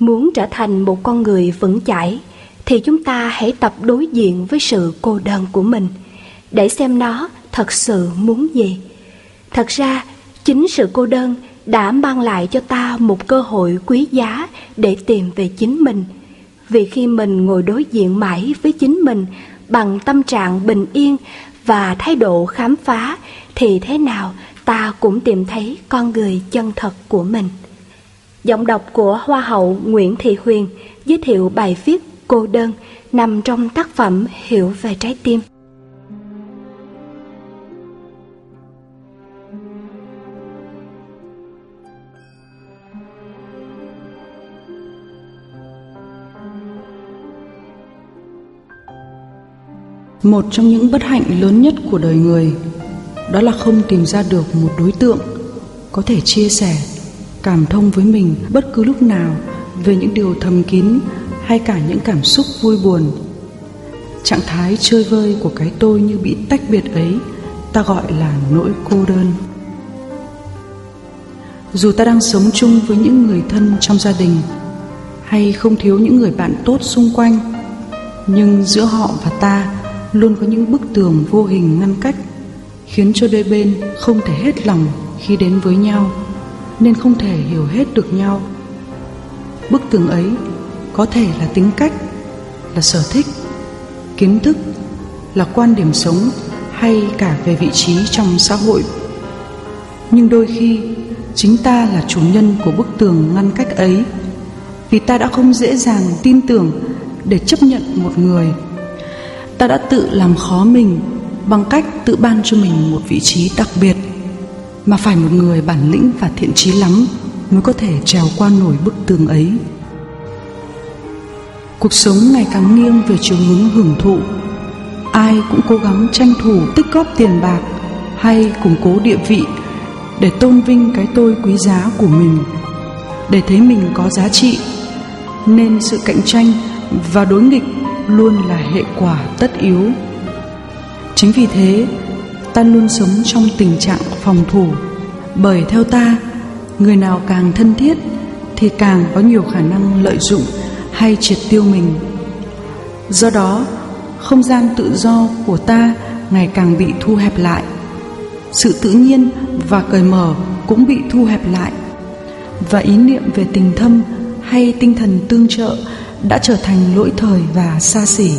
Muốn trở thành một con người vững chãi thì chúng ta hãy tập đối diện với sự cô đơn của mình để xem nó thật sự muốn gì. Thật ra, chính sự cô đơn đã mang lại cho ta một cơ hội quý giá để tìm về chính mình. Vì khi mình ngồi đối diện mãi với chính mình bằng tâm trạng bình yên và thái độ khám phá thì thế nào ta cũng tìm thấy con người chân thật của mình. Giọng đọc của Hoa hậu Nguyễn Thị Huyền giới thiệu bài viết Cô đơn nằm trong tác phẩm Hiểu về trái tim. Một trong những bất hạnh lớn nhất của đời người đó là không tìm ra được một đối tượng có thể chia sẻ, cảm thông với mình bất cứ lúc nào về những điều thầm kín hay cả những cảm xúc vui buồn. Trạng thái chơi vơi của cái tôi như bị tách biệt ấy ta gọi là nỗi cô đơn. Dù ta đang sống chung với những người thân trong gia đình hay không thiếu những người bạn tốt xung quanh, nhưng giữa họ và ta luôn có những bức tường vô hình ngăn cách khiến cho đôi bên không thể hết lòng khi đến với nhau nên không thể hiểu hết được nhau. Bức tường ấy có thể là tính cách, là sở thích, kiến thức, là quan điểm sống hay cả về vị trí trong xã hội. Nhưng đôi khi, chính ta là chủ nhân của bức tường ngăn cách ấy, vì ta đã không dễ dàng tin tưởng để chấp nhận một người. Ta đã tự làm khó mình bằng cách tự ban cho mình một vị trí đặc biệt mà phải một người bản lĩnh và thiện trí lắm mới có thể trèo qua nổi bức tường ấy. Cuộc sống ngày càng nghiêng về chiều hướng hưởng thụ. Ai cũng cố gắng tranh thủ tích góp tiền bạc hay củng cố địa vị để tôn vinh cái tôi quý giá của mình. Để thấy mình có giá trị, nên sự cạnh tranh và đối nghịch luôn là hệ quả tất yếu. Chính vì thế ta luôn sống trong tình trạng phòng thủ. Bởi theo ta, người nào càng thân thiết thì càng có nhiều khả năng lợi dụng hay triệt tiêu mình. Do đó, không gian tự do của ta ngày càng bị thu hẹp lại. Sự tự nhiên và cởi mở cũng bị thu hẹp lại. Và ý niệm về tình thâm hay tinh thần tương trợ đã trở thành lỗi thời và xa xỉ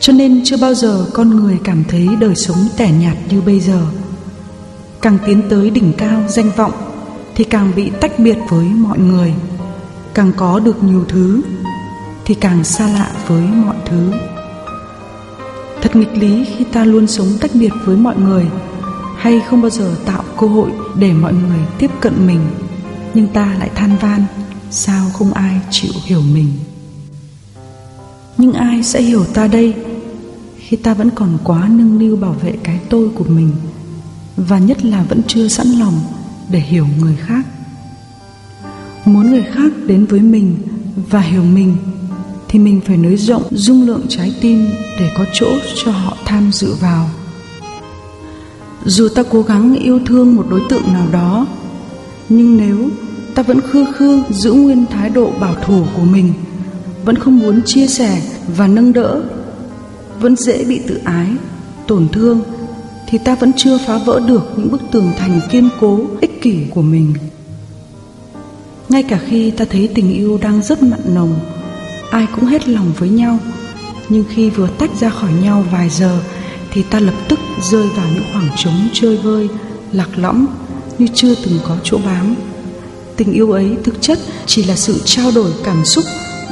cho nên chưa bao giờ con người cảm thấy đời sống tẻ nhạt như bây giờ. Càng tiến tới đỉnh cao, danh vọng, thì càng bị tách biệt với mọi người. Càng có được nhiều thứ, thì càng xa lạ với mọi thứ. Thật nghịch lý khi ta luôn sống tách biệt với mọi người, hay không bao giờ tạo cơ hội để mọi người tiếp cận mình, nhưng ta lại than van, sao không ai chịu hiểu mình? Nhưng ai sẽ hiểu ta đây? Khi ta vẫn còn quá nâng niu bảo vệ cái tôi của mình, và nhất là vẫn chưa sẵn lòng để hiểu người khác. Muốn người khác đến với mình và hiểu mình, thì mình phải nới rộng dung lượng trái tim để có chỗ cho họ tham dự vào. Dù ta cố gắng yêu thương một đối tượng nào đó, nhưng nếu ta vẫn khư khư giữ nguyên thái độ bảo thủ của mình, vẫn không muốn chia sẻ và nâng đỡ vẫn dễ bị tự ái, tổn thương, thì ta vẫn chưa phá vỡ được những bức tường thành kiên cố, ích kỷ của mình. Ngay cả khi ta thấy tình yêu đang rất mặn nồng, ai cũng hết lòng với nhau, nhưng khi vừa tách ra khỏi nhau vài giờ, thì ta lập tức rơi vào những khoảng trống chơi vơi, lạc lõng, như chưa từng có chỗ bám. Tình yêu ấy thực chất chỉ là sự trao đổi cảm xúc,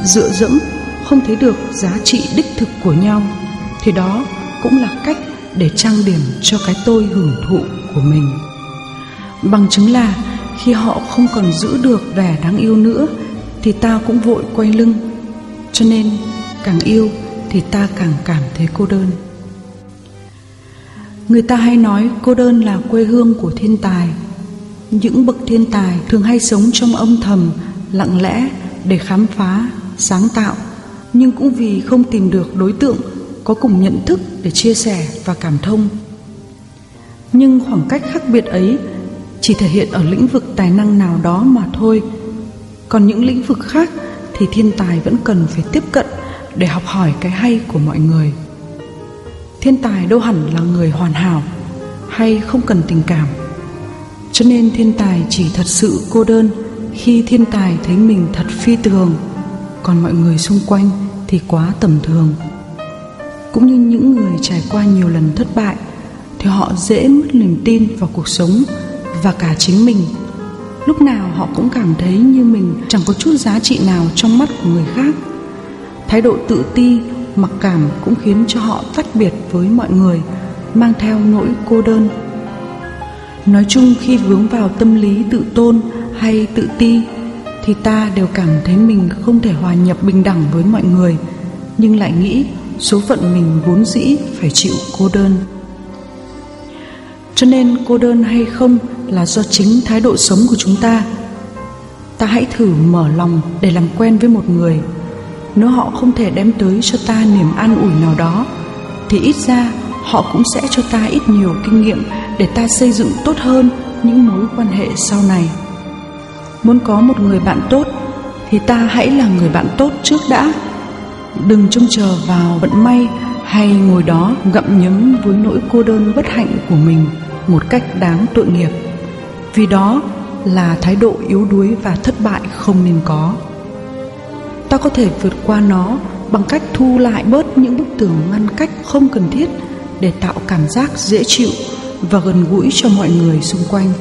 dựa dẫm, không thấy được giá trị đích thực của nhau thì đó cũng là cách để trang điểm cho cái tôi hưởng thụ của mình. Bằng chứng là khi họ không còn giữ được vẻ đáng yêu nữa, thì ta cũng vội quay lưng. Cho nên, càng yêu thì ta càng cảm thấy cô đơn. Người ta hay nói cô đơn là quê hương của thiên tài. Những bậc thiên tài thường hay sống trong âm thầm, lặng lẽ để khám phá, sáng tạo, nhưng cũng vì không tìm được đối tượng có cùng nhận thức để chia sẻ và cảm thông nhưng khoảng cách khác biệt ấy chỉ thể hiện ở lĩnh vực tài năng nào đó mà thôi Còn những lĩnh vực khác thì thiên tài vẫn cần phải tiếp cận để học hỏi cái hay của mọi người. Thiên tài đâu hẳn là người hoàn hảo hay không cần tình cảm. Cho nên thiên tài chỉ thật sự cô đơn khi thiên tài thấy mình thật phi thường, còn mọi người xung quanh thì quá tầm thường. Cũng như những người trải qua nhiều lần thất bại, thì họ dễ mất niềm tin vào cuộc sống và cả chính mình. Lúc nào họ cũng cảm thấy như mình chẳng có chút giá trị nào trong mắt của người khác. Thái độ tự ti, mặc cảm cũng khiến cho họ tách biệt với mọi người, mang theo nỗi cô đơn. Nói chung khi vướng vào tâm lý tự tôn hay tự ti, thì ta đều cảm thấy mình không thể hòa nhập bình đẳng với mọi người, nhưng lại nghĩ số phận mình vốn dĩ phải chịu cô đơn. Cho nên cô đơn hay không là do chính thái độ sống của chúng ta. Ta hãy thử mở lòng để làm quen với một người. Nếu họ không thể đem tới cho ta niềm an ủi nào đó, thì ít ra họ cũng sẽ cho ta ít nhiều kinh nghiệm để ta xây dựng tốt hơn những mối quan hệ sau này. Muốn có một người bạn tốt, thì ta hãy là người bạn tốt trước đã đừng trông chờ vào vận may hay ngồi đó gặm nhấm với nỗi cô đơn bất hạnh của mình một cách đáng tội nghiệp. Vì đó là thái độ yếu đuối và thất bại không nên có. Ta có thể vượt qua nó bằng cách thu lại bớt những bức tường ngăn cách không cần thiết để tạo cảm giác dễ chịu và gần gũi cho mọi người xung quanh.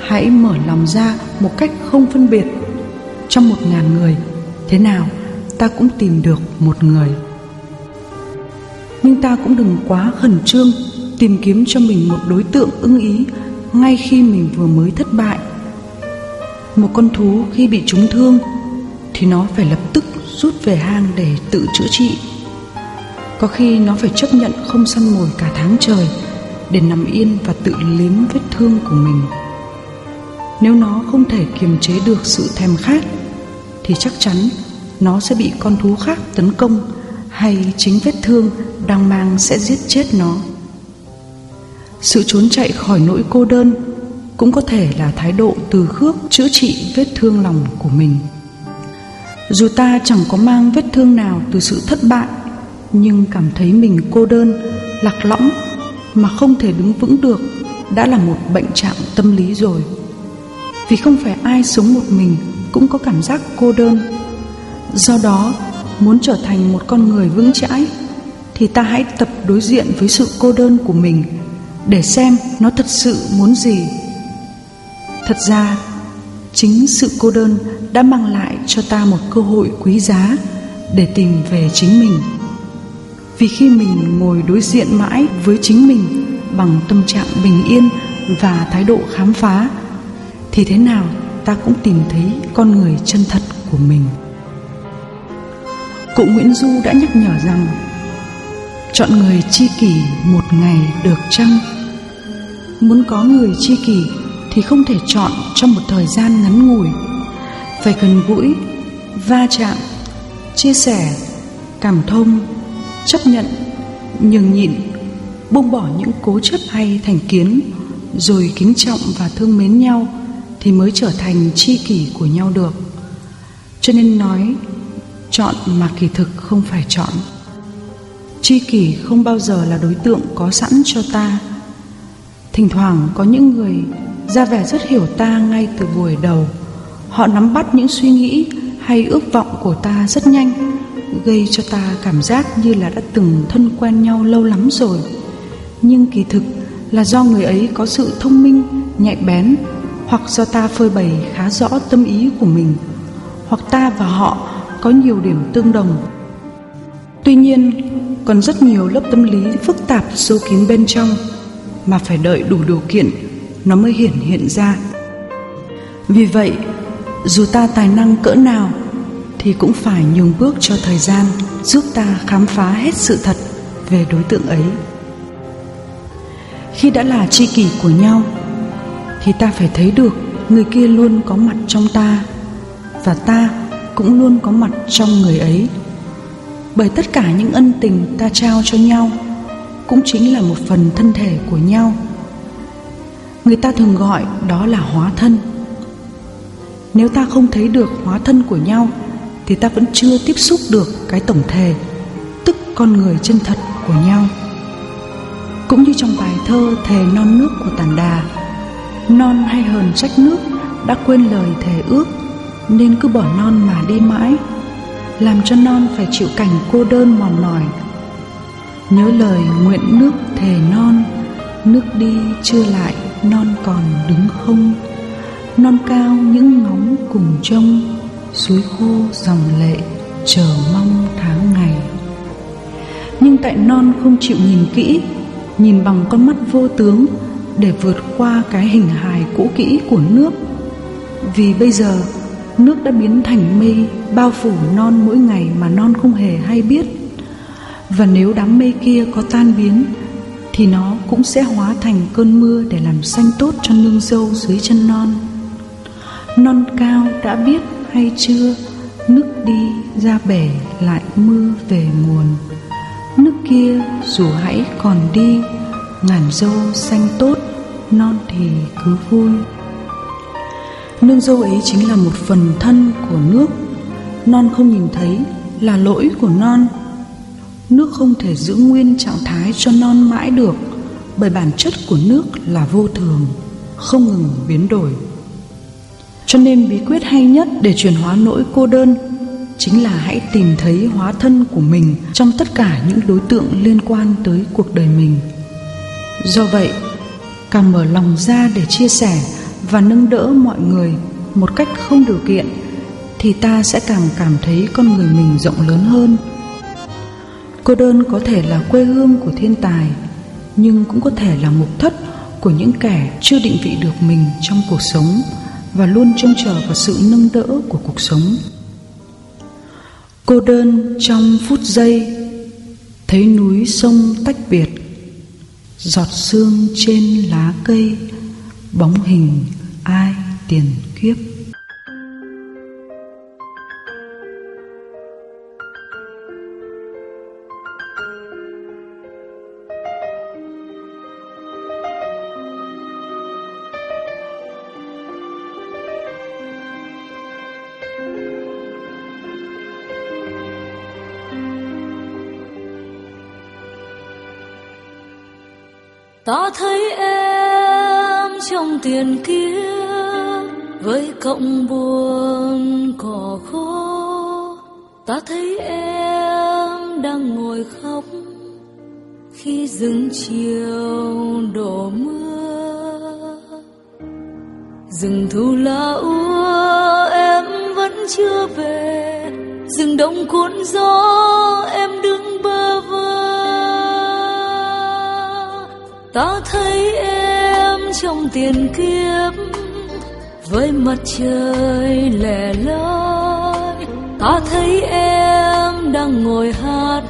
Hãy mở lòng ra một cách không phân biệt trong một ngàn người. Thế nào? Ta cũng tìm được một người. Nhưng ta cũng đừng quá khẩn trương tìm kiếm cho mình một đối tượng ưng ý ngay khi mình vừa mới thất bại. Một con thú khi bị trúng thương thì nó phải lập tức rút về hang để tự chữa trị. Có khi nó phải chấp nhận không săn mồi cả tháng trời để nằm yên và tự liếm vết thương của mình. Nếu nó không thể kiềm chế được sự thèm khát thì chắc chắn nó sẽ bị con thú khác tấn công hay chính vết thương đang mang sẽ giết chết nó. Sự trốn chạy khỏi nỗi cô đơn cũng có thể là thái độ từ khước chữa trị vết thương lòng của mình. Dù ta chẳng có mang vết thương nào từ sự thất bại, nhưng cảm thấy mình cô đơn, lạc lõng mà không thể đứng vững được đã là một bệnh trạng tâm lý rồi. Vì không phải ai sống một mình cũng có cảm giác cô đơn do đó, muốn trở thành một con người vững chãi, thì ta hãy tập đối diện với sự cô đơn của mình để xem nó thật sự muốn gì. Thật ra, chính sự cô đơn đã mang lại cho ta một cơ hội quý giá để tìm về chính mình. Vì khi mình ngồi đối diện mãi với chính mình bằng tâm trạng bình yên và thái độ khám phá, thì thế nào ta cũng tìm thấy con người chân thật của mình cụ nguyễn du đã nhắc nhở rằng, chọn người chi kỷ một ngày được chăng? Muốn có người chi kỷ thì không thể chọn trong một thời gian ngắn ngủi. Phải gần gũi, va chạm, chia sẻ, cảm thông, chấp nhận, nhường nhịn, buông bỏ những cố chấp hay thành kiến, rồi kính trọng và thương mến nhau thì mới trở thành chi kỷ của nhau được. Cho nên nói chọn mà kỳ thực không phải chọn. Tri kỷ không bao giờ là đối tượng có sẵn cho ta. Thỉnh thoảng có những người ra vẻ rất hiểu ta ngay từ buổi đầu. Họ nắm bắt những suy nghĩ hay ước vọng của ta rất nhanh, gây cho ta cảm giác như là đã từng thân quen nhau lâu lắm rồi. Nhưng kỳ thực là do người ấy có sự thông minh, nhạy bén, hoặc do ta phơi bày khá rõ tâm ý của mình, hoặc ta và họ có nhiều điểm tương đồng. Tuy nhiên, còn rất nhiều lớp tâm lý phức tạp sâu kín bên trong mà phải đợi đủ điều kiện nó mới hiển hiện ra. Vì vậy, dù ta tài năng cỡ nào thì cũng phải nhường bước cho thời gian giúp ta khám phá hết sự thật về đối tượng ấy. Khi đã là tri kỷ của nhau, thì ta phải thấy được người kia luôn có mặt trong ta và ta cũng luôn có mặt trong người ấy. Bởi tất cả những ân tình ta trao cho nhau cũng chính là một phần thân thể của nhau. Người ta thường gọi đó là hóa thân. Nếu ta không thấy được hóa thân của nhau, thì ta vẫn chưa tiếp xúc được cái tổng thể, tức con người chân thật của nhau. Cũng như trong bài thơ thề non nước của tản đà, non hay hờn trách nước đã quên lời thề ước nên cứ bỏ non mà đi mãi, làm cho non phải chịu cảnh cô đơn mòn mỏi. Nhớ lời nguyện nước thề non, nước đi chưa lại, non còn đứng không. Non cao những ngóng cùng trông, suối khô dòng lệ chờ mong tháng ngày. Nhưng tại non không chịu nhìn kỹ, nhìn bằng con mắt vô tướng để vượt qua cái hình hài cũ kỹ của nước. Vì bây giờ nước đã biến thành mây, bao phủ non mỗi ngày mà non không hề hay biết. Và nếu đám mây kia có tan biến, thì nó cũng sẽ hóa thành cơn mưa để làm xanh tốt cho nương dâu dưới chân non. Non cao đã biết hay chưa, nước đi ra bể lại mưa về nguồn. Nước kia dù hãy còn đi, ngàn dâu xanh tốt, non thì cứ vui nương dâu ấy chính là một phần thân của nước. Non không nhìn thấy là lỗi của non. Nước không thể giữ nguyên trạng thái cho non mãi được, bởi bản chất của nước là vô thường, không ngừng biến đổi. Cho nên bí quyết hay nhất để chuyển hóa nỗi cô đơn chính là hãy tìm thấy hóa thân của mình trong tất cả những đối tượng liên quan tới cuộc đời mình. Do vậy, càng mở lòng ra để chia sẻ và nâng đỡ mọi người một cách không điều kiện, thì ta sẽ càng cảm thấy con người mình rộng lớn hơn. Cô đơn có thể là quê hương của thiên tài, nhưng cũng có thể là mục thất của những kẻ chưa định vị được mình trong cuộc sống và luôn trông chờ vào sự nâng đỡ của cuộc sống. Cô đơn trong phút giây, thấy núi sông tách biệt, giọt sương trên lá cây bóng hình ai tiền kiếp? Ta thấy em trong tiền kiếp với cộng buồn cỏ khô. Ta thấy em đang ngồi khóc khi rừng chiều đổ mưa. Rừng thu lá úa, em vẫn chưa về. Rừng đông cuốn gió, em đứng bơ vơ. Ta thấy em trong tiền kiếp, với mặt trời lẻ loi, ta thấy em đang ngồi hát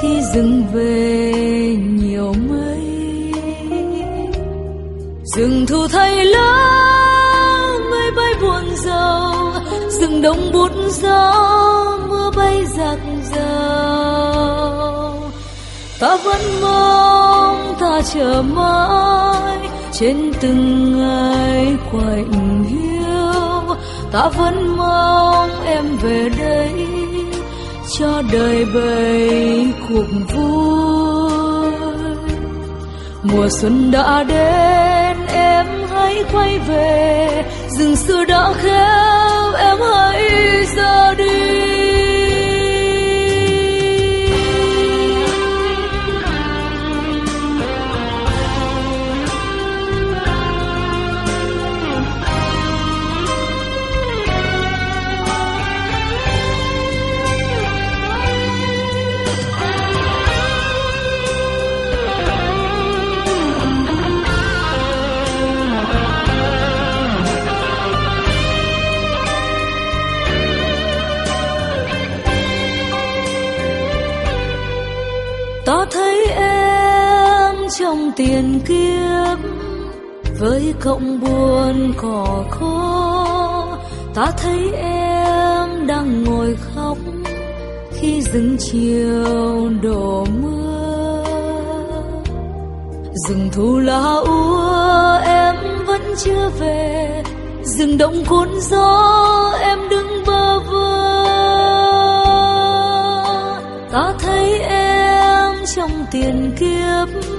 khi dừng về nhiều mây. Rừng thu thay lá, mây bay buồn rầu, rừng đông bút gió, mưa bay giặt rào. Ta vẫn mong ta chờ mãi trên từng ngày quạnh hiu ta vẫn mong em về đây cho đời bầy cuộc vui. Mùa xuân đã đến, em hãy quay về. Rừng xưa đã khéo, em hãy tiền kiếp với cộng buồn cỏ khô ta thấy em đang ngồi khóc khi rừng chiều đổ mưa. Rừng thu lá úa, em vẫn chưa về. Rừng động cuốn gió, em đứng bơ vơ. Ta thấy em trong tiền kiếp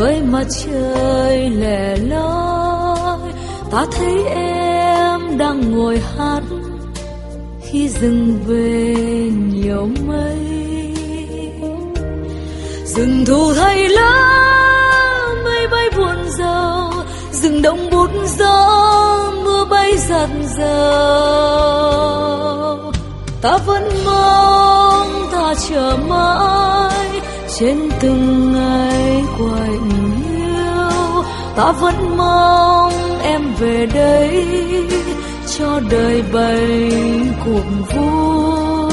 với mặt trời lẻ loi, ta thấy em đang ngồi hát. Khi dừng về nhiều mây, rừng thu thay lá mây bay buồn rầu. Rừng đông bút gió, mưa bay giật dầu. Ta vẫn mong ta chờ mãi trên từng ngày quạnh hiu ta vẫn mong em về đây cho đời bày cuộc vui.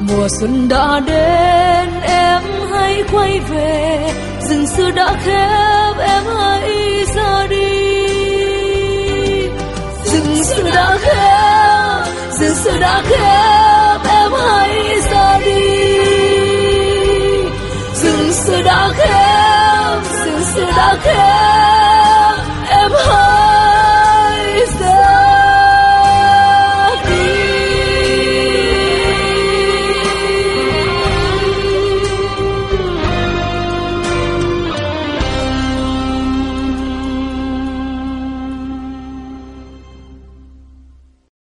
Mùa xuân đã đến, em hãy quay về. Rừng xưa đã khép, em hãy ra đi. Rừng xưa đã khép, rừng xưa đã khép, em hãy ra đi rừng xưa đã khép